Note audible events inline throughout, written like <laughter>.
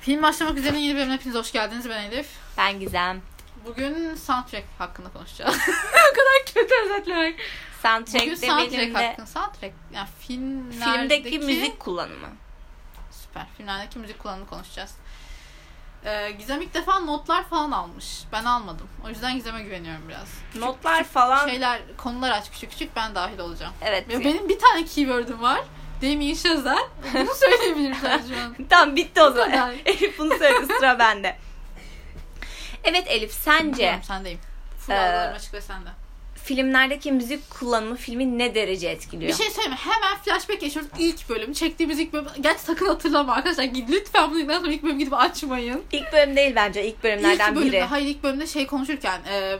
Film başlamak üzere yeni bölümüne hepiniz hoş geldiniz. Ben Elif. Ben Gizem. Bugün soundtrack hakkında konuşacağız. <laughs> o kadar kötü özetlemek. Soundtrack Bugün soundtrack de hakkında. Soundtrack yani filmlerdeki... filmdeki müzik kullanımı. Süper. Filmlerdeki müzik kullanımını konuşacağız. Ee, Gizem ilk defa notlar falan almış. Ben almadım. O yüzden Gizem'e güveniyorum biraz. Notlar falan. Şeyler, konular aç küçük küçük ben dahil olacağım. Evet. Ya benim bir tane keyword'üm var. Damien Chazelle. Bunu söyleyebilirim sadece şu an. <laughs> Tamam bitti o zaman. <laughs> Elif bunu söyledi sıra bende. Evet Elif sence Tamam, sendeyim. Full Ee, açık ve sende. filmlerdeki müzik kullanımı filmi ne derece etkiliyor? Bir şey söyleyeyim? Hemen flashback yaşıyoruz. İlk bölüm. Çektiğimiz ilk bölüm. Gerçi sakın hatırlama arkadaşlar. Lütfen bunu sonra ilk bölüm gidip açmayın. İlk bölüm değil bence ilk bölümlerden ilk bölümde, biri. Hayır ilk bölümde şey konuşurken e,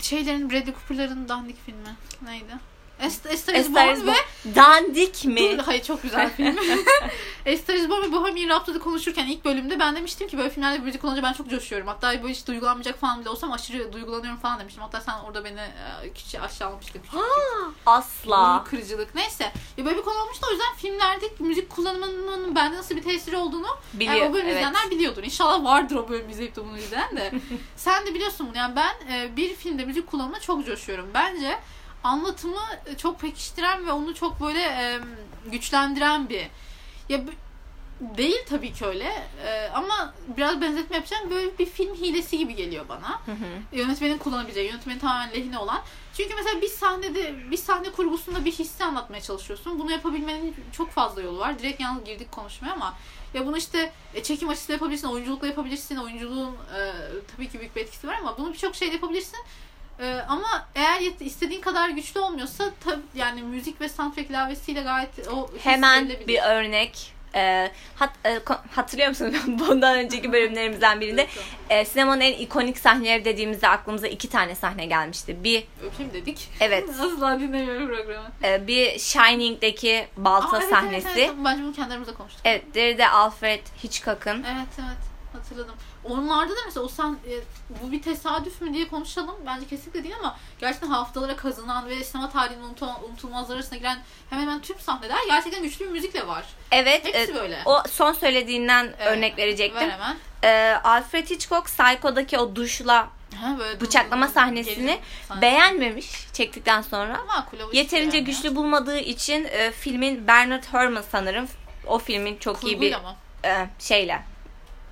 şeylerin Bradley Cooper'ların dandik filmi. Neydi? Est- A Star is A Star Born ve. Dandik mi? Dur, hayır çok güzel <laughs> film. <laughs> İs Born ve Bohemian Rhapsody konuşurken ilk bölümde ben demiştim ki böyle filmlerde müzik olunca ben çok coşuyorum. Hatta böyle hiç duygulanmayacak falan bile olsam aşırı duygulanıyorum falan demiştim. Hatta sen orada beni e, küçük aşağılamıştın. Küçük, küçük. Asla. Gurur kırıcılık. Neyse. Ya böyle bir konu olmuştu. O yüzden filmlerdeki müzik kullanımının bende nasıl bir tesiri olduğunu Biliyor. yani o bölüm evet. izleyenler biliyordur. İnşallah vardır o bölüm izleyip de bunu izleyen de. <laughs> Sen de biliyorsun bunu. Yani ben e, bir filmde müzik kullanımına çok coşuyorum. Bence anlatımı çok pekiştiren ve onu çok böyle e, güçlendiren bir ya değil tabii ki öyle E, ama biraz benzetme yapacağım böyle bir film hilesi gibi geliyor bana Hı hı. yönetmenin kullanabileceği, yönetmenin tamamen lehine olan. Çünkü mesela bir sahnede, bir sahne kurgusunda bir hissi anlatmaya çalışıyorsun. Bunu yapabilmenin çok fazla yolu var. Direkt yalnız girdik konuşmaya ama ya bunu işte e, çekim açısıyla yapabilirsin, oyunculukla yapabilirsin. Oyunculuğun e, tabii ki büyük bir etkisi var ama bunu birçok şeyle yapabilirsin. E, ama eğer yet- istediğin kadar güçlü olmuyorsa tabii yani müzik ve soundtrack ilavesiyle gayet o Hemen bir örnek. Ee, hat, e, hatırlıyor musun <laughs> bundan önceki bölümlerimizden birinde e, sinemanın en ikonik sahneleri dediğimizde aklımıza iki tane sahne gelmişti. Bir Öpeyim dedik. Evet. <laughs> Asla dinlemiyorum programı. e, bir Shining'deki balta Aa, evet, sahnesi. Evet, evet. Bence bunu kendi aramızda konuştuk. Evet, diğeri de Alfred Hitchcock'ın. Evet evet hatırladım. Onlarda da mesela o sen e, bu bir tesadüf mü diye konuşalım. Bence kesinlikle değil ama gerçekten haftalara kazınan ve sinema tarihinin unutul- unutulmazlar arasına giren hemen hemen tüm sahneler gerçekten güçlü bir müzikle var. Evet, Hepsi e, böyle. o son söylediğinden Evet, örnek verecektim. Ver hemen. E, Alfred Hitchcock Psycho'daki o duşla Ha, böyle bıçaklama dur- dur- sahnesini sahnesi. beğenmemiş çektikten sonra. Makul, Yeterince güçlü bulmadığı için e, filmin Bernard Herrmann sanırım o filmin çok iyi bir Kurguyla mı? e, şeyle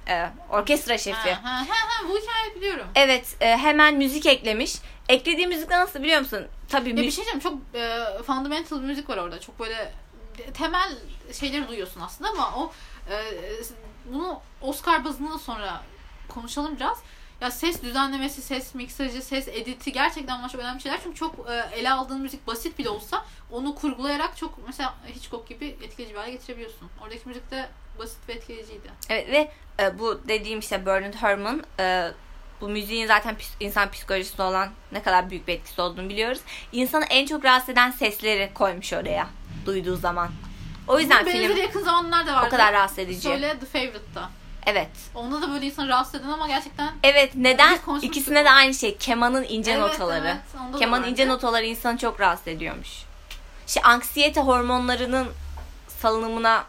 e, orkestra şefi. Ha, ha, ha, bu hikayeyi biliyorum. Evet e, hemen müzik eklemiş. Eklediği müzik nasıl biliyor musun? Tabii Ya bir şey diyeceğim çok e, fundamental müzik var orada. Çok böyle temel şeyleri duyuyorsun aslında ama o e, bunu Oscar bazında da sonra konuşalım biraz. Ya ses düzenlemesi, ses miksajı, ses editi gerçekten çok önemli şeyler. Çünkü çok e, ele aldığın müzik basit bile olsa onu kurgulayarak çok mesela Hitchcock gibi etkileyici bir hale getirebiliyorsun. Oradaki müzik de basit ve etkileyiciydi. Evet ve e, bu dediğim işte Bernard Herrmann e, bu müziğin zaten insan psikolojisinde olan ne kadar büyük bir etkisi olduğunu biliyoruz. İnsanı en çok rahatsız eden sesleri koymuş oraya duyduğu zaman. O yüzden Bunun film yakın zamanlarda vardı. o kadar rahatsız edici. Söyle The Favorite'da. Evet. Onda da böyle insanı rahatsız eden ama gerçekten Evet neden? İkisinde de aynı şey. Kemanın ince Evet, notaları. evet, Kemanın ince notaları insanı çok rahatsız ediyormuş. İşte anksiyete hormonlarının salınımına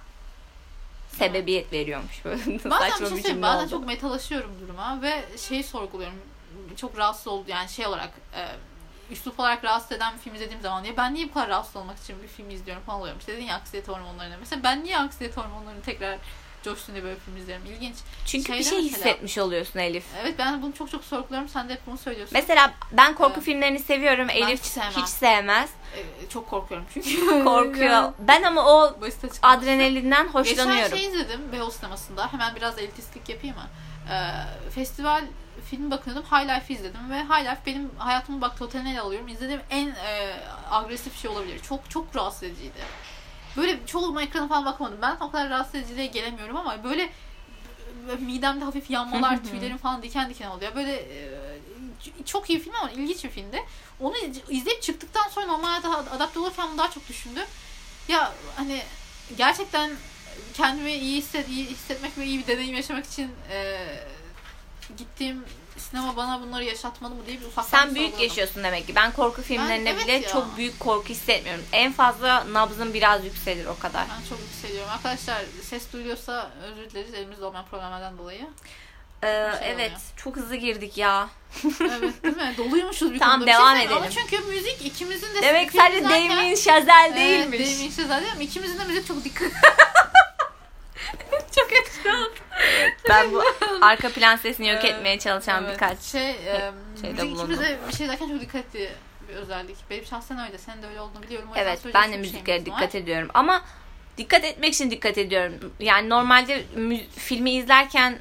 sebebiyet veriyormuş. <laughs> Böyle Bazen bir saçma şey bir cümle Bazen oldu. çok metalaşıyorum duruma ve şeyi sorguluyorum. Çok rahatsız oldu yani şey olarak e, üslup olarak rahatsız eden bir film izlediğim zaman ya ben niye bu kadar rahatsız olmak için bir film izliyorum falan oluyorum. İşte dedin ya anksiyete hormonlarına. Mesela ben niye anksiyete hormonlarını tekrar coşsun diye böyle film izlerim. İlginç. Çünkü bir Şeyde şey mesela- hissetmiş oluyorsun Elif. Evet ben bunu çok çok sorguluyorum. Sen de hep bunu söylüyorsun. Mesela ben korku Evet. filmlerini seviyorum. Elif hiç sevmem. hiç sevmez. E, çok korkuyorum çünkü. <laughs> <laughs> Korkuyor. Ben ama o adrenalinden hoşlanıyorum. Geçen şey izledim Beyoğlu sinemasında. Hemen biraz elitistlik yapayım mı? Ee, festival film bakıyordum. High Life izledim ve High Life benim hayatımı bak totaline alıyorum. İzlediğim en e, agresif şey olabilir. Çok çok rahatsız ediciydi. Böyle çoğu ekrana falan bakmadım. Ben o kadar rahatsız ediciliğe gelemiyorum ama böyle böyle midemde hafif yanmalar, <laughs> tüylerim falan diken diken oluyor. Böyle e, çok iyi film ama ilginç bir filmdi. Onu izleyip çıktıktan sonra normal hayata adapte olurken daha çok düşündüm. Ya hani gerçekten kendimi iyi, hisset, iyi hissetmek ve iyi bir deneyim yaşamak için e, gittiğim sinema bana bunları yaşatmalı mı diye bir ufak Sen büyük yaşıyorsun demek ki. Ben korku filmlerinde evet bile ya. çok büyük korku hissetmiyorum. En fazla nabzım biraz yükselir o kadar. Ben çok hissediyorum. Arkadaşlar ses duyuluyorsa özür dileriz elimizde olmayan problemlerden dolayı. Ee, şey evet, oluyor. çok hızlı girdik ya. Evet değil mi? Doluymuşuz bir <laughs> Tamam, konuda. Bir devam. Ama edelim. çünkü müzik ikimizin de Demek sadece izlerken- Damien Chazelle Evet, değilmiş. Damien Chazelle değil mi? İkimizin de müzik çok dikkat. <laughs> <laughs> çok <laughs> ben bu arka plan sesini yok Evet, etmeye çalışan Evet. birkaç şey, e, şeyde bulundum. ikimize bir şey derken çok dikkat ettiği bir özellik. Benim şahsen öyle. Senin de öyle olduğunu biliyorum. O Evet ben de müziklere dikkat var. ediyorum ama dikkat etmek için dikkat ediyorum. Yani normalde mü- filmi izlerken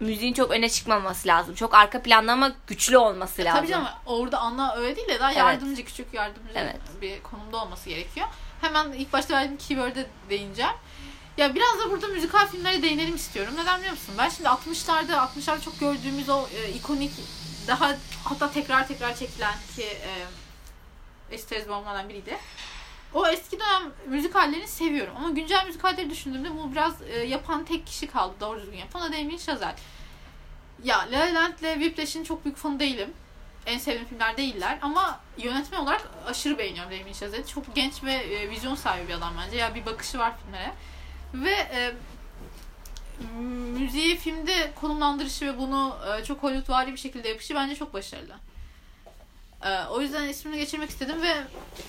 müziğin çok öne çıkmaması lazım. Çok arka planda ama güçlü olması lazım. Tabii canım orada ana öyle değil de daha Evet. yardımcı, küçük yardımcı Evet. bir konumda olması gerekiyor. Hemen ilk başta verdiğim keyword'e değineceğim. Ya biraz da burada müzikal filmlere değinelim istiyorum. Neden biliyor musun? Ben şimdi 60'larda 60'larda çok gördüğümüz o e, ikonik daha hatta tekrar tekrar çekilen ki e, Esteriz Bomba'dan biriydi. O eski dönem müzikallerini seviyorum. Ama güncel müzikalleri düşündüğümde bu biraz e, yapan tek kişi kaldı. Doğru düzgün yapan. O da Damien Chazelle. Ya La La Land ile Whiplash'in çok büyük fanı değilim. En sevdiğim filmler değiller. Ama yönetmen olarak aşırı beğeniyorum Damien Chazelle'i. Çok genç ve e, vizyon sahibi bir adam bence. Ya bir bakışı var filmlere. Ve e, müziği filmde konumlandırışı ve bunu e, çok Hollywoodvari bir şekilde yapışı bence çok başarılı. E, o yüzden ismini geçirmek istedim ve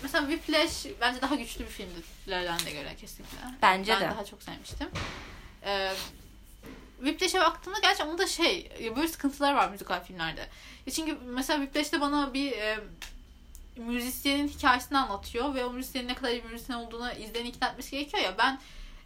mesela Whiplash bence daha güçlü bir La Land'e göre kesinlikle. Bence ben de. daha çok sevmiştim. E, Whiplash'e baktığımda gerçekten onda şey böyle sıkıntılar var müzikal filmlerde. Ya çünkü mesela Whiplash'te bana bir e, müzisyenin hikayesini anlatıyor ve o müzisyenin ne kadar iyi bir müzisyen olduğunu izleyeni ikna etmesi gerekiyor ya ben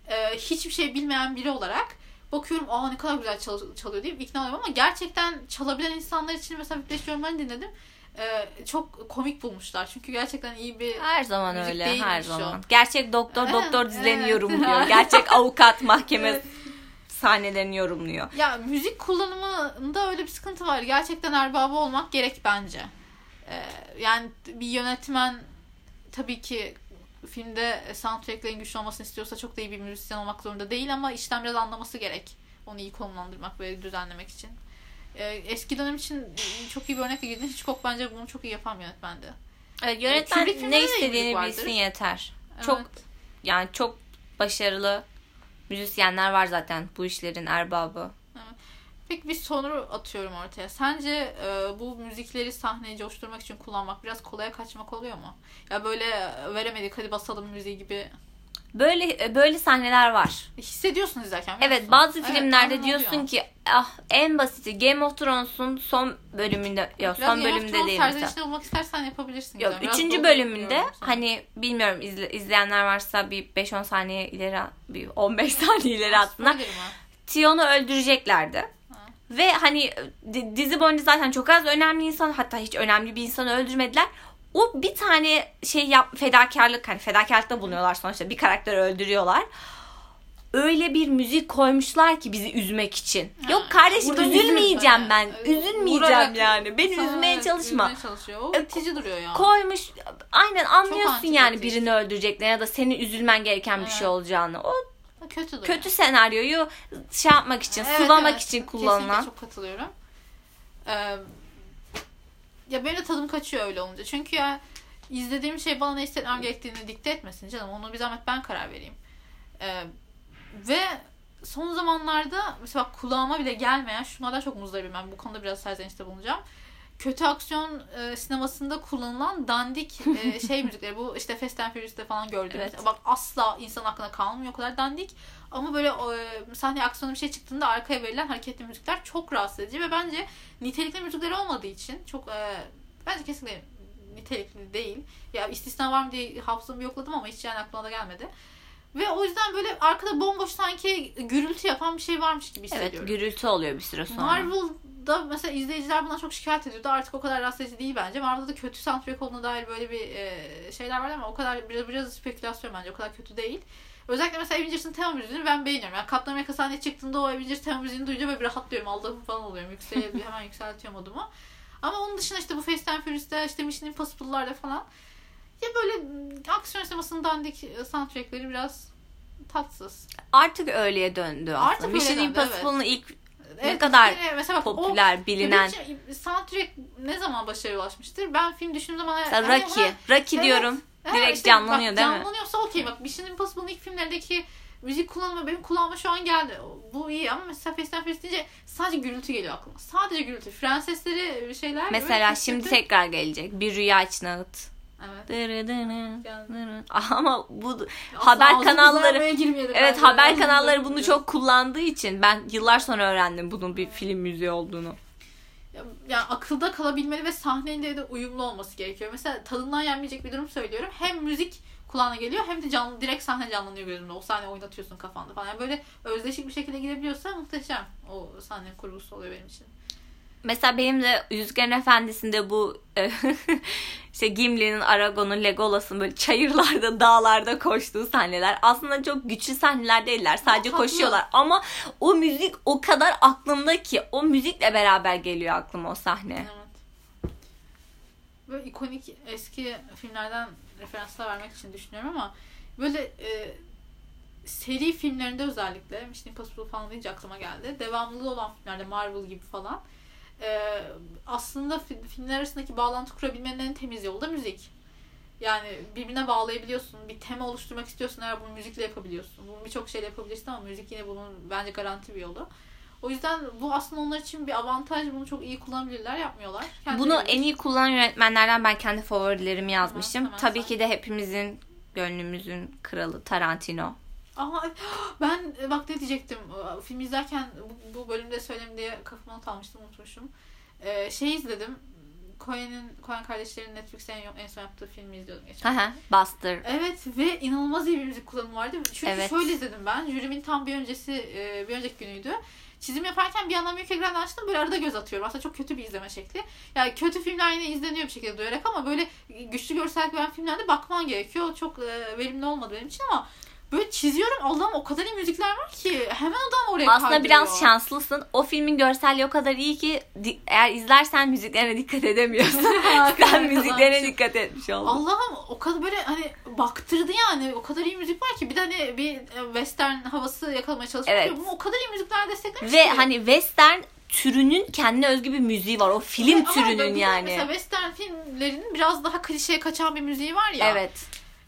e, hiçbir şey bilmeyen biri olarak bakıyorum aa ne kadar güzel çal- çalıyor deyip ikna oluyorum ama gerçekten çalabilen insanlar için mesela Whiplash yorumlarını dinledim. E, çok komik bulmuşlar. Çünkü gerçekten iyi bir Her zaman Müzik öyle, her o. zaman. Gerçek doktor doktor dizilerini evet. yorumluyor. <laughs> Gerçek avukat mahkeme Evet. sahnelerini yorumluyor. Ya müzik kullanımında öyle bir sıkıntı var. Gerçekten erbabı olmak gerek bence. Ee, yani bir yönetmen tabii ki filmde soundtracklerin güçlü olmasını istiyorsa çok da iyi bir müzisyen olmak zorunda değil ama işten biraz anlaması gerek. Onu iyi konumlandırmak ve düzenlemek için. Ee, eski dönem için çok iyi bir örnekle girdin. Hitchcock bence bunu çok iyi yapan yönetmendi. Evet, yönetmen Kubrick ne istediğini bilsin yeter. Evet. Çok yani çok başarılı müzisyenler var zaten bu işlerin erbabı. Peki bir soru atıyorum ortaya. Sence e, bu müzikleri sahneye coşturmak için kullanmak biraz kolaya kaçmak oluyor mu? Ya böyle e, veremedik hadi basalım müziği gibi Böyle böyle sahneler var. hissediyorsun izlerken. Evet musun? bazı Evet, filmlerde aynen diyorsun oluyor. ki ah en basiti Game of Thrones'un son bölümünde Biraz son Game Thrones değil mesela. olmak istersen yapabilirsin. Yok. Biraz üçüncü bölümünde hani bilmiyorum izle- izleyenler varsa bir 5-10 saniye ileri bir 15 <laughs> saniye ileri mı? Tion'u öldüreceklerdi. Ve hani di- dizi boyunca zaten çok az önemli insan hatta hiç önemli bir insanı öldürmediler. O bir tane şey yap fedakarlık hani fedakarlıkta bulunuyorlar sonuçta bir karakteri öldürüyorlar. Öyle bir müzik koymuşlar ki bizi üzmek için. Ha, Yok kardeşim üzülmeyeceğim üzülme. ben. Üzülmeyeceğim vurarak yani. Beni sana üzmeye evet, çalışma. üzmeye çalışıyor. O E, itici duruyor ya. Koymuş aynen anlıyorsun yani birini öldüreceklerini ya da senin üzülmen gereken bir Evet. şey olacağını. O kötü kötü senaryoyu şey yapmak için, Evet, sulamak evet. için Kesinlikle kullanılan. çok katılıyorum. Ee, ya benim de tadım kaçıyor öyle olunca. Çünkü ya izlediğim şey bana ne hissetmem gerektiğini dikte etmesin canım. Onu bir zahmet ben karar vereyim. Ee, ve son zamanlarda mesela kulağıma bile gelmeyen şunlardan çok muzdaribim ben. Bu konuda biraz serzenişte bulunacağım. Kötü aksiyon e, sinemasında kullanılan dandik e, <laughs> şey müzikleri. Bu işte Fast and Furious'te falan gördüğümüz. Evet. Bak asla insan aklına kalmıyor o kadar dandik. Ama böyle e, sahne aksiyonu bir şey çıktığında arkaya verilen hareketli müzikler çok rahatsız edici ve bence nitelikli müzikleri olmadığı için çok e, bence kesinlikle nitelikli değil. Ya istisna var mı diye hafızamı yokladım ama hiç yani aklıma da gelmedi. Ve o yüzden böyle arkada bomboş sanki gürültü yapan bir şey varmış gibi Evet hissediyorum. gürültü oluyor bir süre sonra. Marvel'da mesela izleyiciler bundan çok şikayet ediyordu. Artık o kadar rahatsız edici değil bence. Marvel'da da kötü soundtrack olduğuna dair böyle bir e, şeyler var ama o kadar biraz, biraz spekülasyon bence. O kadar kötü değil. Özellikle mesela Avengers'ın tema müziğini ben beğeniyorum. Yani Captain America sahneye çıktığında o Avengers tema müziğini duyunca böyle bir rahatlıyorum. Allah'ım falan oluyorum. Yüksel, <laughs> hemen yükseltiyorum modumu. Ama onun dışında işte bu Fast and Furious'ta işte Mission Impossible'larda falan ya böyle aksiyon sinemasının dandik e, soundtrackleri biraz tatsız. Artık öyleye döndü aslında. Artık Mission Impossible'ın ilk Evet, kadar müzikleri mesela bak, o- popüler, bilinen. Soundtrack ne zaman başarıya ulaşmıştır? Ben film düşündüğüm zaman Mesela hani Rocky. ona- Rocky Evet. diyorum. Ha, Direkt işte canlanıyor bak, değil mi? Canlanıyorsa okey bak Mission Impossible'ın ilk filmlerindeki müzik kullanımı benim kulağıma şu an geldi. Bu iyi ama mesela Fast and Furious deyince sadece gürültü geliyor aklıma. Sadece gürültü. Fren sesleri şeyler. Mesela şimdi tekrar gelecek. Bir rüya için ağıt. Evet. Dırı. Ama bu Aslında haber kanalları Evet haber kanalları bunu çok kullandığı için ben yıllar sonra öğrendim bunun bir film müziği olduğunu. Ya- yani akılda kalabilmeli ve sahneyle de uyumlu olması gerekiyor. Mesela tadından yenmeyecek bir durum söylüyorum. Hem müzik kulağına geliyor hem de canlı direkt sahne canlanıyor gözünde. O sahne oynatıyorsun kafanda falan. Yani böyle özdeşik bir şekilde gidebiliyorsa muhteşem. O sahne kurgusu oluyor benim için. Mesela benim de Yüzüklerin Efendisi'nde bu e, <laughs> işte Gimli'nin, Aragon'un, Legolas'ın böyle çayırlarda, <laughs> dağlarda koştuğu sahneler aslında çok güçlü sahneler değiller. Sadece Tatlı. koşuyorlar ama o müzik o kadar aklımda ki o müzikle beraber geliyor aklıma o sahne. Evet. Böyle ikonik eski filmlerden referanslar vermek için düşünüyorum ama böyle e, seri filmlerinde özellikle Mission Impossible falan deyince aklıma geldi. Devamlılığı olan filmlerde Marvel gibi falan e, aslında fi- filmler arasındaki bağlantı kurabilmenin en temiz yolu da müzik. Yani birbirine bağlayabiliyorsun. Bir tema oluşturmak istiyorsun eğer bunu müzikle yapabiliyorsun. Bunu birçok şeyle yapabilirsin ama müzik yine bunun bence garanti bir yolu. O yüzden bu aslında onlar için bir avantaj. Bunu çok iyi kullanabilirler, yapmıyorlar. Kendileri Bunu en iyi kullanan yönetmenlerden ben kendi favorilerimi yazmıştım. hemen Tabii say. ki de hepimizin gönlümüzün kralı Tarantino. Aha ben e, bak ne diyecektim. E, Film izlerken bu, bu bölümde söyleyeyim diye kafama not almıştım unutmuşum. Ee, şey izledim. Coen'in Coen kardeşlerin Netflix'te en, en son yaptığı filmi izliyordum geçen. Haha, Buster. Evet ve inanılmaz iyi bir müzik kullanımı vardı. Çünkü Evet. şöyle izledim ben. Jürimin tam bir öncesi, e, bir önceki günüydü. Çizim yaparken bir yandan büyük ekrandan açtım böyle arada göz atıyorum. Aslında çok kötü bir izleme şekli. Yani kötü filmler yine izleniyor bir şekilde duyarak ama böyle güçlü görsellik veren filmlerde bakman gerekiyor. Çok verimli olmadı benim için ama böyle çiziyorum Allah'ım o kadar iyi müzikler var ki hemen odan oraya Aslında kaydırıyor. biraz şanslısın. O filmin görselliği o kadar iyi ki di- eğer izlersen müziklerine dikkat edemiyorsun. <laughs> Sen müziklerine dikkat etmiş oldun. Allah'ım o kadar böyle hani baktırdı yani o kadar iyi müzik var ki bir de hani bir e, western havası yakalamaya çalışıyor. Evet. Bunu o kadar iyi müzikler desteklemiş Ve ki. hani western türünün kendine özgü bir müziği var. O film Ama bir türünün de yani. Mesela western filmlerinin biraz daha klişeye kaçan bir müziği var ya. Evet.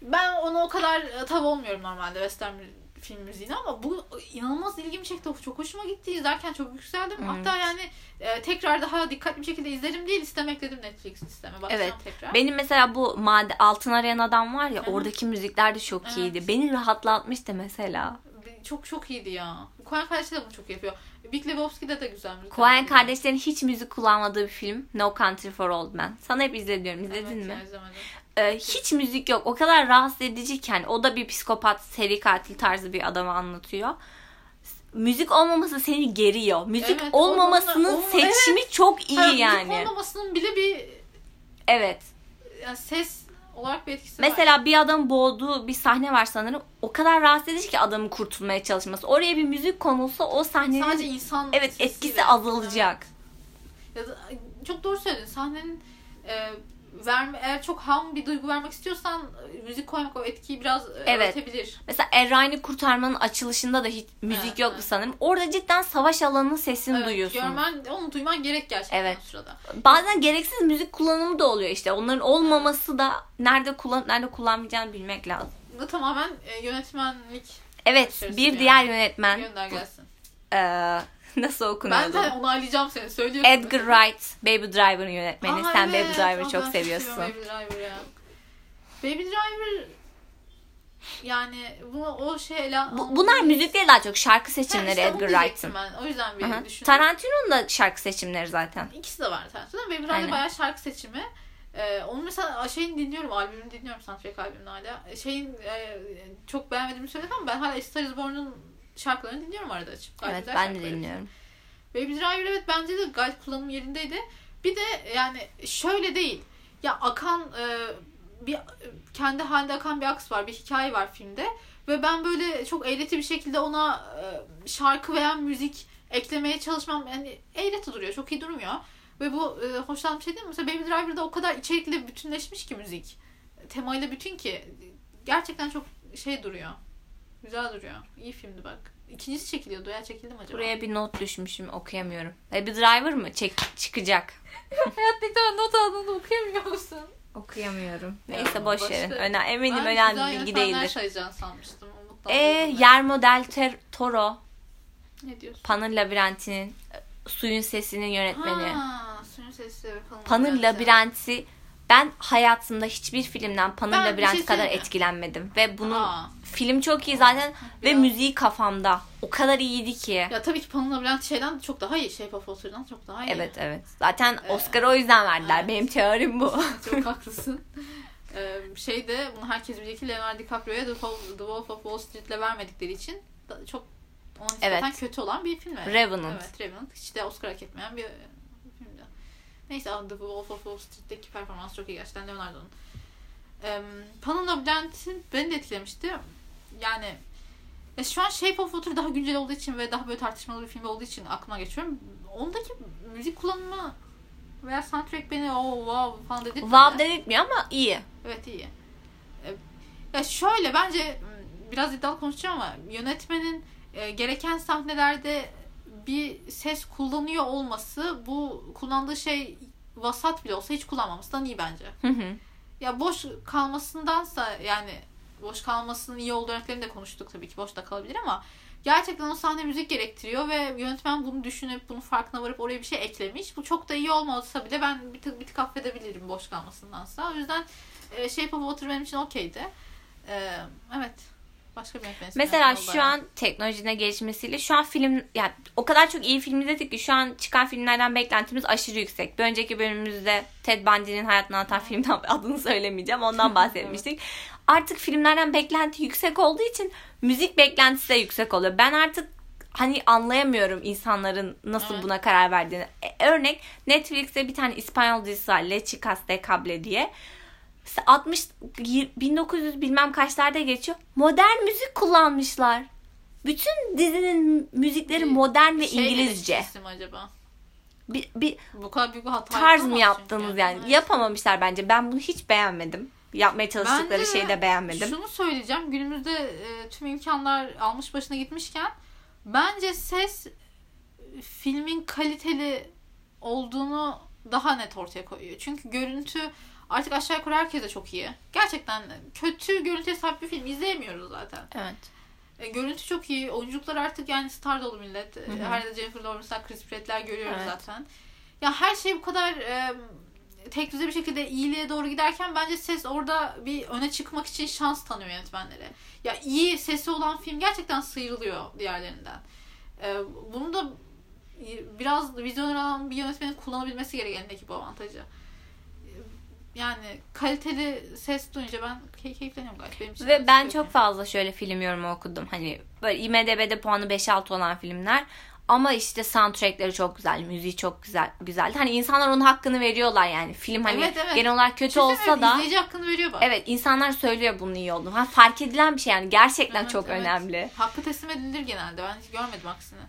Ben ona o kadar e, tav olmuyorum normalde western film müziğine ama bu inanılmaz ilgimi çekti. Çok hoşuma gitti. İzlerken çok yükseldim. Evet. Hatta yani e, tekrar daha dikkatli bir şekilde izlerim değil istemekledim ekledim Netflix listeme. Bakacağım Evet. tekrar. Benim mesela bu made altın arayan adam var ya hı. oradaki müzikler de çok Evet. iyiydi. Beni rahatlatmıştı mesela. Çok çok iyiydi ya. Coen kardeşler de bunu çok yapıyor. Big Lebowski'de de güzel müzik. Coen kardeşlerin hiç müzik kullanmadığı bir film No Country for Old Men. Sana hep izlediyorum. İzledin evet, mi? ya, izlemedim. Ee, hiç müzik yok. O kadar rahatsız edici ki hani o da bir psikopat, seri katil tarzı bir adamı anlatıyor. Müzik olmaması seni geriyor. Müzik Evet, olmamasının olma- seçimi çok iyi Ha, müzik yani. olmamasının bile bir Evet. yani ses olarak bir etkisi var. Mesela bir adam boğduğu bir sahne var sanırım. O kadar rahatsız edici ki adamın kurtulmaya çalışması. Oraya bir müzik konulsa o sahnenin Sadece insan evet etkisi azalacak. Ya da, çok doğru söyledin. Sahnenin e, verme, eğer çok ham bir duygu vermek istiyorsan e, müzik koymak o etkiyi biraz e, Evet. örtebilir. Mesela Errani kurtarmanın açılışında da hiç müzik Evet, yoktu evet. sanırım. Orada cidden savaş alanının sesini Evet, duyuyorsun. Görmen, onu duyman gerek gerçekten Evet. o sırada. Bazen gereksiz müzik kullanımı da oluyor işte. Onların olmaması da nerede kullan nerede kullanmayacağını bilmek lazım. Bu tamamen e, yönetmenlik Evet, bir yani. diğer yönetmen gönder gelsin. eee, <laughs> nasıl Ben okunuyordu? de onaylayacağım seni. Söylüyorsun. Edgar Wright, Baby Driver'ın yönetmeni. Aa, Sen evet. Baby Driver'ı çok ben seviyorsun. Baby Driver ya. Baby Driver yani bu o şey ele Bu, bunlar müzik değil daha çok şarkı seçimleri işte Edgar Wright'ın. Ben. O yüzden bir Aha. düşündüm. Tarantino'nun da şarkı seçimleri zaten. İkisi de var Tarantino'da. Baby Driver bayağı şarkı seçimi. Ee, onu mesela şeyin dinliyorum, albümünü dinliyorum soundtrack albümünü hala. Şeyin e, çok beğenmediğimi söyledim ama ben hala Star Is Born'un şarkılarını dinliyorum arada açıp. Evet ben de dinliyorum. Baby Driver evet bence de gayet kullanım yerindeydi. Bir de yani şöyle değil. Ya akan e, bir kendi halinde akan bir aks var. Bir hikaye var filmde. Ve ben böyle çok eğreti bir şekilde ona e, şarkı veya müzik eklemeye çalışmam. Yani eğreti duruyor. Çok iyi durmuyor. Ve bu e, bir şey değil mi? Mesela Baby Driver'da o kadar içerikle bütünleşmiş ki müzik. Temayla bütün ki. Gerçekten çok şey duruyor. Güzel duruyor. İyi filmdi bak. ikincisi çekiliyordu ya çekildi mi acaba? Buraya bir not düşmüşüm okuyamıyorum. Baby Driver mı? Çek çıkacak. Hayatta ilk defa not aldığında okuyamıyor musun? Okuyamıyorum. Ya, Neyse boş verin. Öne, eminim Ben önemli güzel bir bilgi değildir. sayacağını sanmıştım. Umut'tan Ee, duydum ben. Guillermo del Ter- Toro. Ne diyorsun? Panır Labirenti'nin e, Suyun Sesi'nin yönetmeni. Ha, suyun sesi Panır Labirenti. Labirenti ben hayatımda hiçbir filmden Panır Ben bir Labirenti şey kadar etkilenmedim. Ve bunun Aa. film çok iyi zaten ve Biraz- müziği kafamda. O kadar iyiydi ki. Ya tabii ki Panır Labirenti şeyden çok daha iyi. Shape of Water'dan çok daha iyi. Evet evet. Zaten Ee, Oscar'ı o yüzden verdiler. evet. Benim teorim bu. <laughs> Çok haklısın. Ee, şeyde bunu herkes bilir ki Leonardo DiCaprio'ya The, Wolf- of Wall Street'le vermedikleri için çok ona Evet. kötü olan bir film. yani. Revenant. Evet Revenant. Hiç de Oscar hak etmeyen bir. Neyse The Wolf of Wall Street'teki performans çok iyi gerçekten Leonardo'nun. Ee, Pan'ın Labirenti beni de etkilemişti. Yani e, şu an Shape of Water daha güncel olduğu için ve daha böyle tartışmalı bir film olduğu için aklıma geçiyorum. Ondaki müzik kullanımı veya soundtrack beni o wow falan dedirtmedi. Wow dedirtmiyor ama iyi. Evet iyi. Ee, Ya şöyle bence biraz iddialı konuşacağım ama yönetmenin e, gereken sahnelerde bir ses kullanıyor olması bu kullandığı şey vasat bile olsa hiç kullanmamasından iyi bence. Hı hı. Ya boş kalmasındansa yani boş kalmasının iyi olduğu örneklerini de konuştuk tabii ki boş da kalabilir ama gerçekten o sahne müzik gerektiriyor ve yönetmen bunu düşünüp bunun farkına varıp oraya bir şey eklemiş. Bu çok da iyi olmasa bile ben bir tık, bir tık affedebilirim boş kalmasındansa. O yüzden e, Shape of Water benim için okeydi. E, evet. Başka bir ismi Mesela şu an teknolojinin gelişmesiyle şu an film yani o kadar çok iyi film izledik ki şu an çıkan filmlerden beklentimiz aşırı yüksek. Bir önceki bölümümüzde Ted Bundy'nin hayatını anlatan filmden <laughs> adını söylemeyeceğim. Ondan <laughs> bahsetmiştik. Artık filmlerden beklenti yüksek olduğu için müzik beklentisi de yüksek oluyor. Ben artık hani anlayamıyorum insanların nasıl Evet. buna karar verdiğini. E, örnek Netflix'te bir tane İspanyol dizisi var. Le Chicas de Cable diye. İşte 60 1900 bilmem kaçlarda geçiyor. Modern müzik kullanmışlar. Bütün dizinin müzikleri modern ve Şey İngilizce. acaba? Bir, bir Bu kadar büyük bir hata tarz mı yaptınız yani? Evet. Yapamamışlar bence. Ben bunu hiç beğenmedim. Yapmaya çalıştıkları şeyi de beğenmedim. Şunu söyleyeceğim. Günümüzde e, tüm imkanlar almış başına gitmişken bence ses e, filmin kaliteli olduğunu daha net ortaya koyuyor. Çünkü görüntü artık aşağı yukarı herkese çok iyi. Gerçekten kötü görüntüye sahip bir film izleyemiyoruz zaten. Evet. E, görüntü çok iyi. Oyunculuklar artık yani star dolu millet. Hı hı. Her yerde Jennifer Lawrence'lar, Chris Pratt'ler görüyoruz Evet. zaten. Ya her şey bu kadar e, tek düze bir şekilde iyiliğe doğru giderken bence ses orada bir öne çıkmak için şans tanıyor yönetmenlere. Ya iyi sesi olan film gerçekten sıyrılıyor diğerlerinden. E, bunu da biraz vizyoner olan bir yönetmenin kullanabilmesi gerekenindeki bu avantajı. Yani kaliteli ses duyunca ben key- keyifleniyorum gayet. Benim için Ve ben çok fazla şöyle film yorumu okudum. Hani böyle IMDB'de puanı 5-6 olan filmler. Ama işte soundtrackleri çok güzel, müziği çok güzel güzeldi. Hani insanlar onun hakkını veriyorlar yani. Film hani Evet, evet. genel olarak kötü Düşünsene, olsa da izleyici hakkını veriyor bak. evet insanlar söylüyor bunun iyi olduğunu. Ha fark edilen bir şey yani gerçekten Evet, çok evet. önemli. Hakkı teslim edilir genelde. Ben hiç görmedim aksine.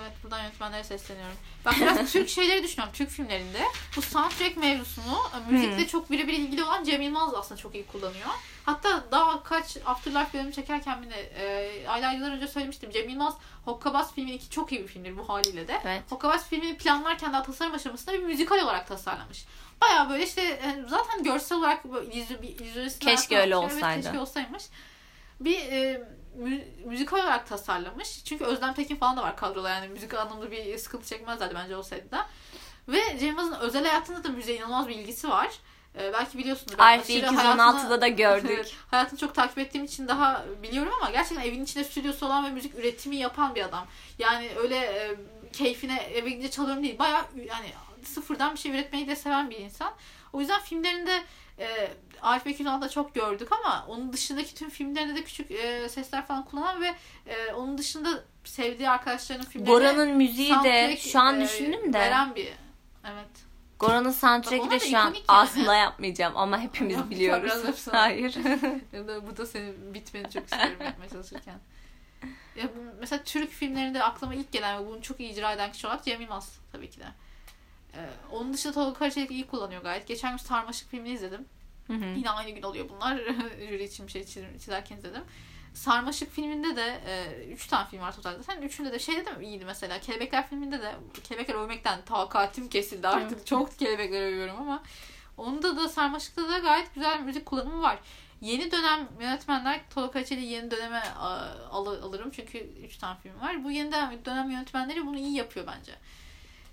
Evet buradan yönetmenlere sesleniyorum. Ben biraz <laughs> Türk şeyleri düşünüyorum. Türk filmlerinde bu soundtrack mevzusunu e, müzikle çok birebir ilgili olan Cem Yılmaz aslında çok iyi kullanıyor. Hatta daha kaç Afterlife bölümü çekerken bile e, aylar yıllar önce söylemiştim. Cem Yılmaz Hokkabaz filminin ki çok iyi bir filmdir bu haliyle de. Evet. Hokkabaz filmini planlarken daha tasarım aşamasında bir müzikal olarak tasarlamış. Baya böyle işte e, zaten görsel olarak bir izleyicisi Keşke öyle Evet, olsaydı. keşke olsaymış. Bir e, mü- müzikal olarak tasarlamış. Çünkü Özlem Tekin falan da var kadroda yani müzik anlamda bir sıkıntı çekmezlerdi bence olsaydı da. Ve Cem Yılmaz'ın özel hayatında da müziğe inanılmaz bir ilgisi var. E, belki biliyorsunuz. aşırı 216'da da gördük. <laughs> Hayatını çok takip ettiğim için daha biliyorum ama gerçekten evin içinde stüdyosu olan ve müzik üretimi yapan bir adam. Yani öyle e, keyfine eve gidince çalıyorum değil. Baya yani sıfırdan bir şey üretmeyi de seven bir insan. O yüzden filmlerinde e, Arif Bekir'den çok gördük ama onun dışındaki tüm filmlerinde de küçük e, sesler falan kullanan ve e, onun dışında sevdiği arkadaşlarının filmlerine Gora'nın müziği de şu an e, düşündüm de Veren bir evet. Gora'nın soundtrack'i de şu an yani. aslında yapmayacağım ama hepimiz Yapacağım, biliyoruz. <laughs> Hayır. <laughs> Ya da senin bitmeni çok istiyorum yapmaya çalışırken. Ya bu, mesela Türk filmlerinde aklıma ilk gelen ve bunu çok iyi icra eden kişi olarak Cem Yılmaz tabii ki de. Ee, onun dışında Tolga Karaçelik iyi kullanıyor gayet. Geçen gün Sarmaşık filmini izledim. Hı hı. Yine aynı gün oluyor bunlar. <laughs> Jüri için bir şey çiz- çizerken izledim. Sarmaşık filminde de 3 e, tane film var totalde. Sen üçünde de şeyde de mi iyiydi mesela. Kelebekler filminde de Kelebekler övmekten takatim kesildi artık. Evet. Çok kelebekler övüyorum ama onda da Sarmaşık'ta da gayet güzel müzik kullanımı var. Yeni dönem yönetmenler Tolga Kaçeli yeni döneme al, alırım çünkü 3 tane film var. Bu yeni dönem yönetmenleri bunu iyi yapıyor bence.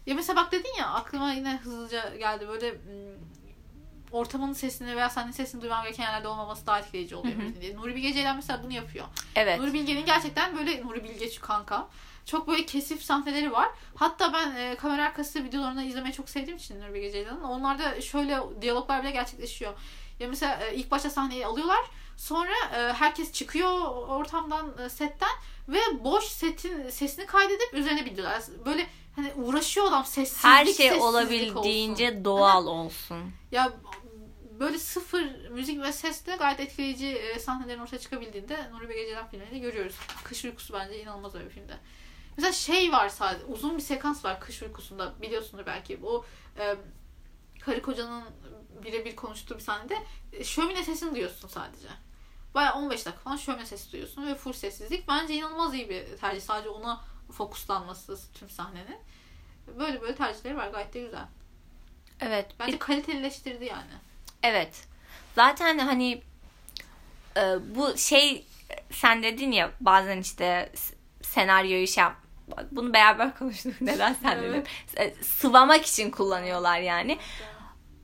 Ya mesela bak dedin ya aklıma yine hızlıca geldi böyle ortamın sesini veya sahne sesini duyman gereken yerlerde olmaması daha etkileyici oluyor. Hı. Nuri Bilge Ceylan mesela bunu yapıyor. Evet. Nuri Bilge'nin gerçekten böyle Nuri Bilge kanka. Çok böyle kesif sahneleri var. Hatta ben e, kamera arkası videolarını izlemeyi çok sevdiğim için Nuri Bilge Ceylan'ın. Onlarda şöyle diyaloglar bile gerçekleşiyor. Ya mesela e, ilk başta sahneyi alıyorlar. Sonra e, herkes çıkıyor ortamdan, e, setten ve boş setin sesini kaydedip üzerine bildiriyorlar. Böyle hani uğraşıyor adam sessizlik Her şey olabildiğince olsun. doğal olsun. Ya böyle sıfır müzik ve sesle gayet etkileyici e, sahnelerin ortaya çıkabildiğinde Nuri Bilge Ceylan filmlerinde görüyoruz. Kış Uykusu bence inanılmaz öyle bir filmde. Mesela şey var sadece uzun bir sekans var Kış Uykusu'nda biliyorsunuz belki. O e, karı kocanın birebir konuştuğu bir sahnede e, şömine sesini duyuyorsun sadece. Baya 15 dakika falan şömine sesi duyuyorsun ve full sessizlik. Bence inanılmaz iyi bir tercih. Sadece ona fokuslanması tüm sahnenin. Böyle böyle tercihleri var. Gayet de güzel. Evet. Bence bir... kalitelileştirdi yani. Evet. Zaten hani e, bu şey sen dedin ya bazen işte senaryoyu şey yap bunu beraber <laughs> konuştuk. Neden sen dedim. E, sıvamak için kullanıyorlar yani.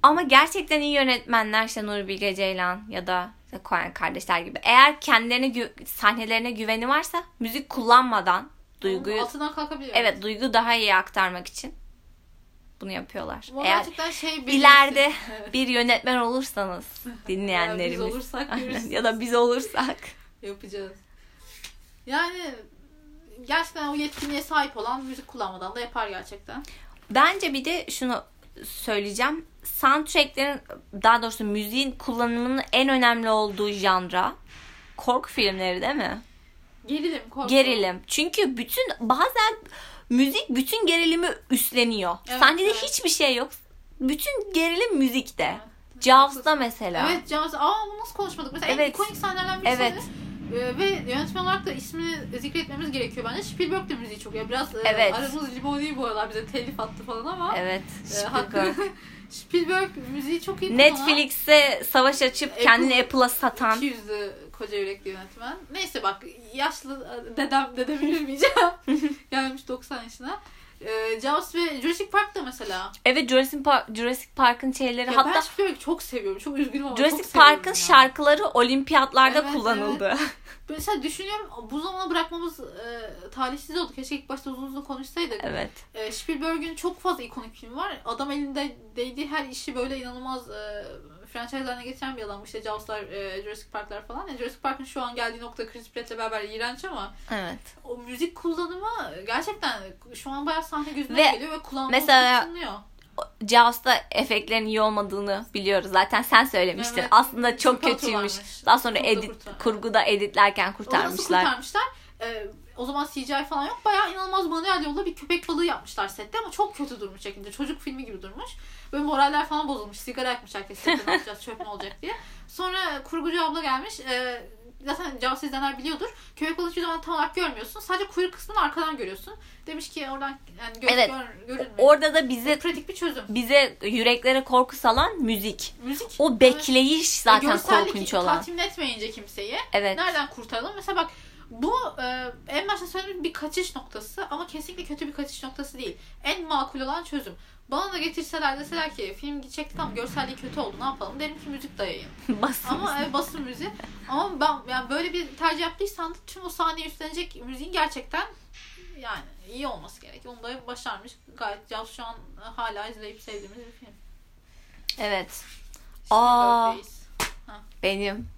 Ama gerçekten iyi yönetmenler işte Nuri Bilge Ceylan ya da Koyan kardeşler gibi. Eğer kendilerine gü- sahnelerine güveni varsa müzik kullanmadan duyguyu altından kalkabiliyor. Evet, duygu daha iyi aktarmak için bunu yapıyorlar. Bu Eğer şey ileride <laughs> <laughs> bir yönetmen olursanız dinleyenlerimiz <laughs> ya biz olursak ya da biz olursak yapacağız. Yani gerçekten o yetkinliğe sahip olan müzik kullanmadan da yapar gerçekten. Bence bir de şunu söyleyeceğim. Soundtracklerin daha doğrusu müziğin kullanımının en önemli olduğu janra korku filmleri değil mi? Gerilim, korku. Gerilim. Çünkü bütün bazen müzik bütün gerilimi üstleniyor. Evet, Sahnede evet. hiçbir şey yok. Bütün gerilim müzikte. Evet. Jaws'da mesela. Evet Jaws. Aa bunu nasıl konuşmadık? Mesela evet. en ikonik sahnelerden birisi. Evet. Ee, ve yönetmen olarak da ismini zikretmemiz gerekiyor bence. Spielberg de müziği çok ya. Biraz e, evet. e, aramız limon değil bu aralar bize telif attı falan ama. Evet. E, Spielberg. E, <laughs> Spielberg müziği çok iyi Netflix'e savaş açıp Apple, kendini Apple'a satan. 200'lü koca yürekli yönetmen. Neyse bak yaşlı dedem dedemi bilmeyeceğim. <laughs> Gelmiş 90 yaşına. Ee, Jaws ve Jurassic Park da mesela. Evet Jurassic Park Jurassic Park'ın şeyleri ya hatta ben Spielberg'i çok seviyorum. Çok üzgünüm ama Jurassic çok Park'ın şarkıları olimpiyatlarda evet, kullanıldı. Evet. <laughs> Mesela düşünüyorum bu zamana bırakmamız e, talihsiz oldu. Keşke ilk başta uzun uzun konuşsaydık. Evet. E, Spielberg'in çok fazla ikonik film var. Adam elinde değdiği her işi böyle inanılmaz e, franchise haline getiren bir adam. İşte Jaws'lar, e, Jurassic Park'lar falan. Yani Jurassic Park'ın şu an geldiği nokta Chris Pratt'le beraber iğrenç ama evet. o müzik kullanımı gerçekten şu an bayağı sahne gözüne geliyor ve kullanılması mesela, Jaws'ta efektlerin iyi olmadığını biliyoruz. Zaten sen söylemiştin. Evet. Aslında çok kötüymüş. Daha sonra edit, kurguda editlerken kurtarmışlar. O nasıl kurtarmışlar? Ee, o zaman CGI falan yok. Bayağı inanılmaz manuel yolla bir köpek balığı yapmışlar sette ama çok kötü durmuş şekilde. Çocuk filmi gibi durmuş. Böyle moraller falan bozulmuş. Sigara yakmış herkes sette ne yapacağız çöp mü olacak diye. Sonra kurgucu abla gelmiş. E, zaten cevap izleyenler biliyordur. Köpek balığı hiçbir zaman tam olarak görmüyorsun. Sadece kuyruk kısmını arkadan görüyorsun. Demiş ki oradan yani göz, evet. gör, görünmüyor. Orada da bize pratik bir çözüm. Bize yüreklere korku salan müzik. Müzik. O bekleyiş evet. zaten korkunç olan. tatmin etmeyince kimseyi. Evet. Nereden kurtaralım? Mesela bak bu e, en başta söylediğim bir kaçış noktası ama kesinlikle kötü bir kaçış noktası değil. En makul olan çözüm. Bana da getirseler deseler ki film çektik ama görselliği kötü oldu ne yapalım derim ki müzik dayayın. <laughs> basın ama evet, basın müziği. Ama ben yani böyle bir tercih yaptıysan tüm o sahneyi üstlenecek müziğin gerçekten yani iyi olması gerek. Onu da başarmış. Gayet Jaws şu an hala izleyip sevdiğimiz bir film. Evet. Aa, benim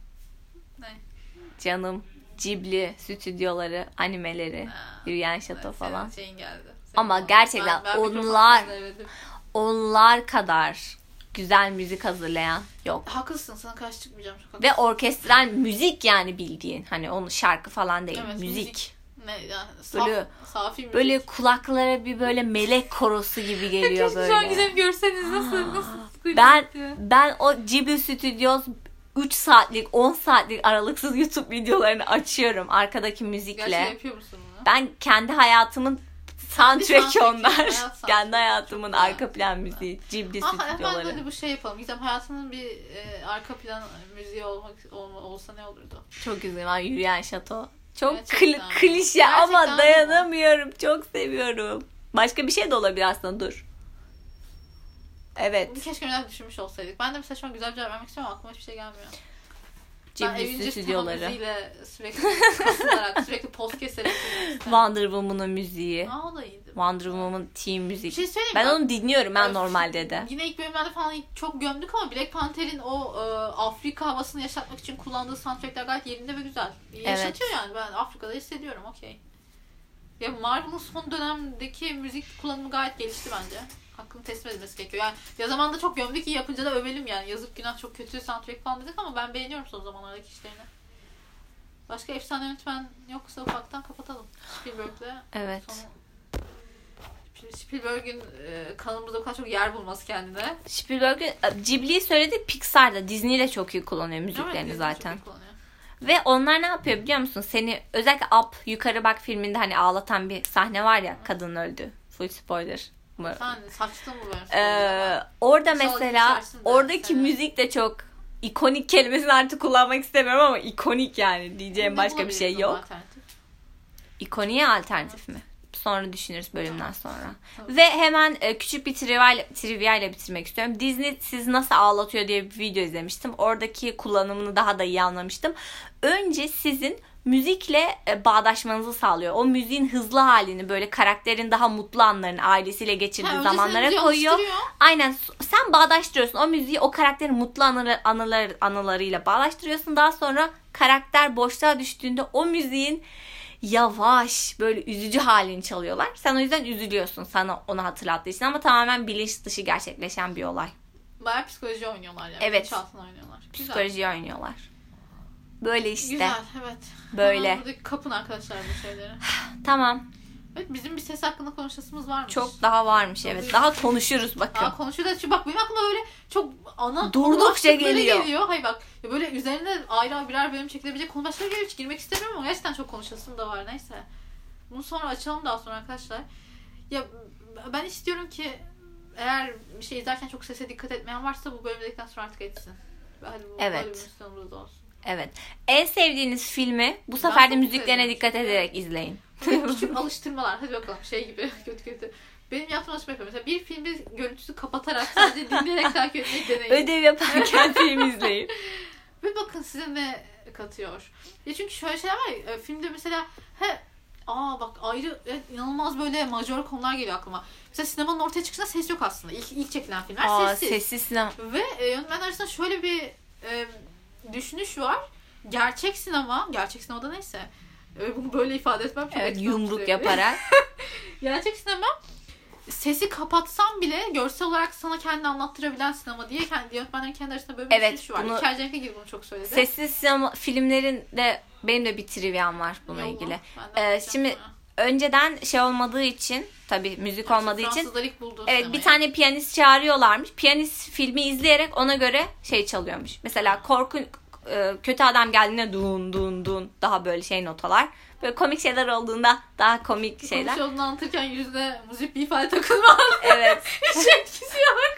ne? canım Ghibli stüdyoları, animeleri, Yürüyen Şato evet, falan. Şeyin geldi. Ama gerçekten ben, ben onlar onlar kadar güzel müzik hazırlayan yok. Haklısın sana karşı çıkmayacağım. Çok Ve orkestral müzik yani bildiğin. Hani onu şarkı falan değil. Evet, müzik. müzik. Ne yani saf, böyle, safi müzik. Böyle kulaklara bir böyle melek korosu gibi geliyor <laughs> böyle. Şu an güzel görseniz nasıl nasıl Ben ben o Ghibli Studios 3 saatlik 10 saatlik aralıksız YouTube videolarını açıyorum arkadaki müzikle. Gerçekten yapıyor musun bunu? Ben kendi hayatımın soundtrack'i, onlar. hayat kendi hayatımın Çok arka plan müziği, Ghibli Ama hemen stüdyoları. böyle bu şey yapalım. Gizem hayatının bir e, arka plan müziği olmak olma, olsa ne olurdu? Çok güzel var Yürüyen Şato. Çok Gerçekten. kli- klişe Gerçekten ama ama. dayanamıyorum. Çok seviyorum. Başka bir şey de olabilir aslında dur. Evet. Bunu keşke önceden düşünmüş olsaydık. Ben de mesela şu an güzel bir cevap vermek istiyorum ama aklıma hiçbir şey gelmiyor. ben Ghibli Avengers stüdyoları. müziğiyle sürekli kasılarak, <laughs> sürekli post keserek. Wonder Woman'ın müziği. Aa o da iyiydi. Wonder Woman team Bir müzik. şey söyleyeyim Ben mi? onu dinliyorum ben Evet. normalde de. Yine ilk bölümlerde falan çok gömdük ama Black Panther'in o e, Afrika havasını yaşatmak için kullandığı soundtrackler gayet yerinde ve güzel. Yaşatıyor yani ben Afrika'da hissediyorum okey. Ya Marvel'ın son dönemdeki müzik kullanımı gayet gelişti bence. Hakkını teslim edilmesi gerekiyor. Yani ya zamanda çok gömdük ki yapınca da övelim yani. Yazık günah çok kötü soundtrack falan dedik ama ben beğeniyorum son zamanlardaki işlerini. Başka efsane yönetmen yoksa ufaktan kapatalım. Spielberg'le Evet. sonu. Spielberg'in e, kanalımızda o kadar çok yer bulması kendine. Spielberg'in Ghibli'yi söyledi Pixar'da Disney de çok iyi kullanıyor Evet, müziklerini Disney zaten. kullanıyor. Ve onlar ne yapıyor biliyor musun? Seni özellikle Up Yukarı Bak filminde hani ağlatan bir sahne var ya kadın öldü. Full spoiler mı? Sen saçtın mı? Ee, orada mesela oradaki seni. müzik de çok ikonik kelimesini artık kullanmak istemiyorum ama ikonik yani diyeceğim Ne başka bir şey yok. alternatif? İkoniğe alternatif mi? Sonra düşünürüz bölümden sonra. Tamam. Ve hemen e, küçük bir trivia, trivia ile bitirmek istiyorum. Disney siz nasıl ağlatıyor diye bir video izlemiştim. Oradaki kullanımını daha da iyi anlamıştım. Önce sizin müzikle e, bağdaşmanızı sağlıyor. O müziğin hızlı halini böyle karakterin daha mutlu anlarını ailesiyle geçirdiği Ha, zamanlara koyuyor. Aynen sen bağdaştırıyorsun. O müziği o karakterin mutlu anıları, anılar, anılarıyla bağdaştırıyorsun. Daha sonra karakter boşluğa düştüğünde o müziğin yavaş böyle üzücü halini çalıyorlar. Sen o yüzden üzülüyorsun sana onu hatırlattığı için ama tamamen bilinç dışı gerçekleşen bir olay. Bayağı psikoloji oynuyorlar yani. Evet. Bilinçaltına oynuyorlar. Güzel. Psikolojiyi oynuyorlar. Böyle işte. Güzel evet. Böyle. Hemen buradaki kapın arkadaşlar bu şeyleri. <sighs> Tamam. Evet bizim bir ses hakkında konuşasımız varmış. Çok daha varmış evet. Daha konuşuruz bakın. Aa, konuşuyoruz. Çünkü bak benim aklıma böyle çok ana Durdukça geliyor. geliyor. Hayır bak böyle üzerine ayrı birer bölüm çekilebilecek konu başlıkları geliyor. Hiç girmek istemiyorum ama gerçekten çok konuşasım da var. Neyse. Bunu sonra açalım daha sonra arkadaşlar. Ya ben istiyorum ki eğer bir şey izlerken çok sese dikkat etmeyen varsa bu bölüm dedikten sonra artık etsin. Hadi bu Evet. da olsun. Evet. En sevdiğiniz filmi bu sefer de müziklerine seviyorum. dikkat ederek izleyin. Böyle <laughs> küçük alıştırmalar. Hadi bakalım şey gibi <laughs> kötü kötü. Benim yaptığım alıştırma yapıyorum. Mesela bir filmi görüntüsü kapatarak sadece <laughs> dinleyerek takip etmeyi deneyin. Ödev yaparken film izleyin. Ve bakın size ne katıyor. Ya çünkü şöyle şeyler var ya, e, filmde mesela he aa bak ayrı evet, inanılmaz böyle majör konular geliyor aklıma. Mesela sinemanın ortaya çıkışında ses yok aslında. İlk, ilk çekilen filmler Aa, sessiz. sessiz sinema. Ve e, yönetmenler arasında şöyle bir e, düşünüş var. Gerçek sinema, gerçek sinemada neyse. E, bunu böyle ifade etmem çok Evet yumruk yaparak. <laughs> Gerçek sinema sesi kapatsam bile görsel olarak sana kendini anlattırabilen sinema diye kendi yönetmenlerin kendi arasında böyle bir Evet, düşünüş var. bunu- İlker Cenk'e gibi bunu çok söyledi. Sessiz sinema filmlerinde benim de bir triviam var bununla Yolla, ilgili. de Ee, şimdi sonra. Önceden şey olmadığı için tabii müzik olmadığı için ilk Evet sinemayı. bir tane piyanist çağırıyorlarmış. Piyanist filmi izleyerek ona göre şey çalıyormuş. Mesela korku e, kötü adam geldiğinde dun dun dun daha böyle şey notalar. Böyle komik şeyler olduğunda daha komik şeyler. Komşu olduğunu anlatırken yüzüne müzik bir ifade takılmaz. <laughs> Evet. <laughs> Hiç etkisi yok.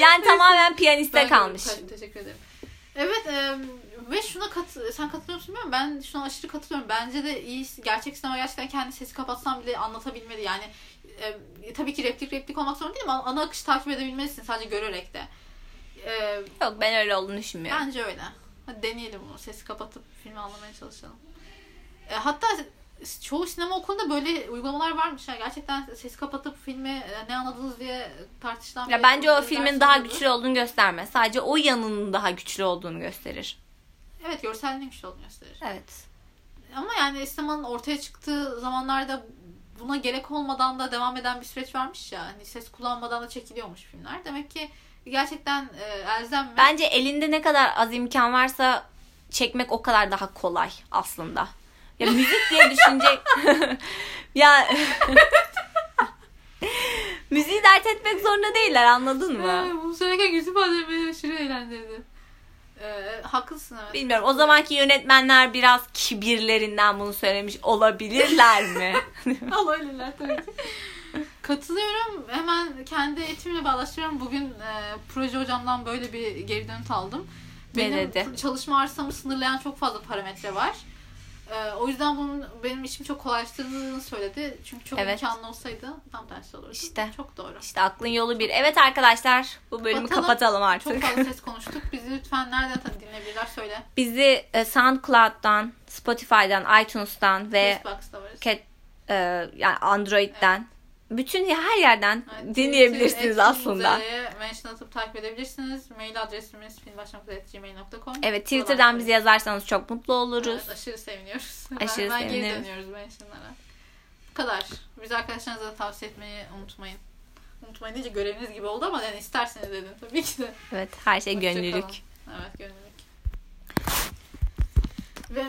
Yani tamamen piyaniste Ben kalmış. Teşekkür ederim. Evet e, ve şuna kat sen katılıyor musun bilmiyorum. Ben şuna aşırı katılıyorum. Bence de iyi gerçek sinema gerçekten kendi sesi kapatsam bile anlatabilmeli. Yani e, tabii ki replik replik olmak zorunda değil ama ana akışı takip edebilmelisin sadece görerek de. E, Yok ben öyle olduğunu düşünmüyorum. Bence öyle. Hadi deneyelim bunu. Sesi kapatıp filmi anlamaya çalışalım. E, hatta çoğu sinema okulunda böyle uygulamalar varmış. Ha. Gerçekten sesi kapatıp filmi e, ne anladınız diye tartışılan Ya bence o filmin daha güçlü olduğunu göstermez. Sadece o yanının daha güçlü olduğunu gösterir. Evet görselliğinin güçlü olduğunu gösterir. Evet. Ama yani sinemanın ortaya çıktığı zamanlarda buna gerek olmadan da devam eden bir süreç varmış ya. Hani ses kullanmadan da çekiliyormuş filmler. Demek ki gerçekten e, elzem mi? Bence elinde ne kadar az imkan varsa çekmek o kadar daha kolay aslında. Ya müzik diye düşünecek. <laughs> ya <laughs> müziği dert etmek zorunda değiller anladın mı? Ee, Bunu söylerken yüz ifadem beni aşırı eğlendirdi. Ee, haklısın evet. Bilmiyorum. O zamanki yönetmenler biraz kibirlerinden bunu söylemiş olabilirler mi? <laughs> Olabilirler tabii ki. Katılıyorum. Hemen kendi eğitimle bağlaştırıyorum. Bugün e, proje hocamdan böyle bir geri dönüt aldım. Ne Benim dedi? çalışma arsamı sınırlayan çok fazla parametre var. E, o yüzden bunun benim işimi çok kolaylaştırdığını söyledi. Çünkü çok Evet. imkanlı olsaydı tam tersi olurdu. İşte. Çok doğru. İşte aklın yolu bir. Evet arkadaşlar bu bölümü Bakalım. kapatalım artık. Çok fazla ses <laughs> konuştuk. Bizi lütfen nereden dinleyebilirler söyle. Bizi e, SoundCloud'dan, Spotify'dan, iTunes'tan ve varız. Cat, e, yani Android'den bütün her yerden Evet, dinleyebilirsiniz aslında. Mention atıp takip edebilirsiniz. Mail adresimiz filmbaşlamak.gmail.com Evet Twitter'dan bizi yazarsanız çok mutlu oluruz. Evet, aşırı seviniyoruz. <laughs> Aşırı Hemen geri seviniriz. dönüyoruz mentionlara. Bu kadar. Biz arkadaşlarınıza da tavsiye etmeyi unutmayın. Unutmayın deyince göreviniz gibi oldu ama yani isterseniz dedim tabii ki de. Evet her şey Hoşça gönüllülük. kalın. Evet gönüllülük. Benim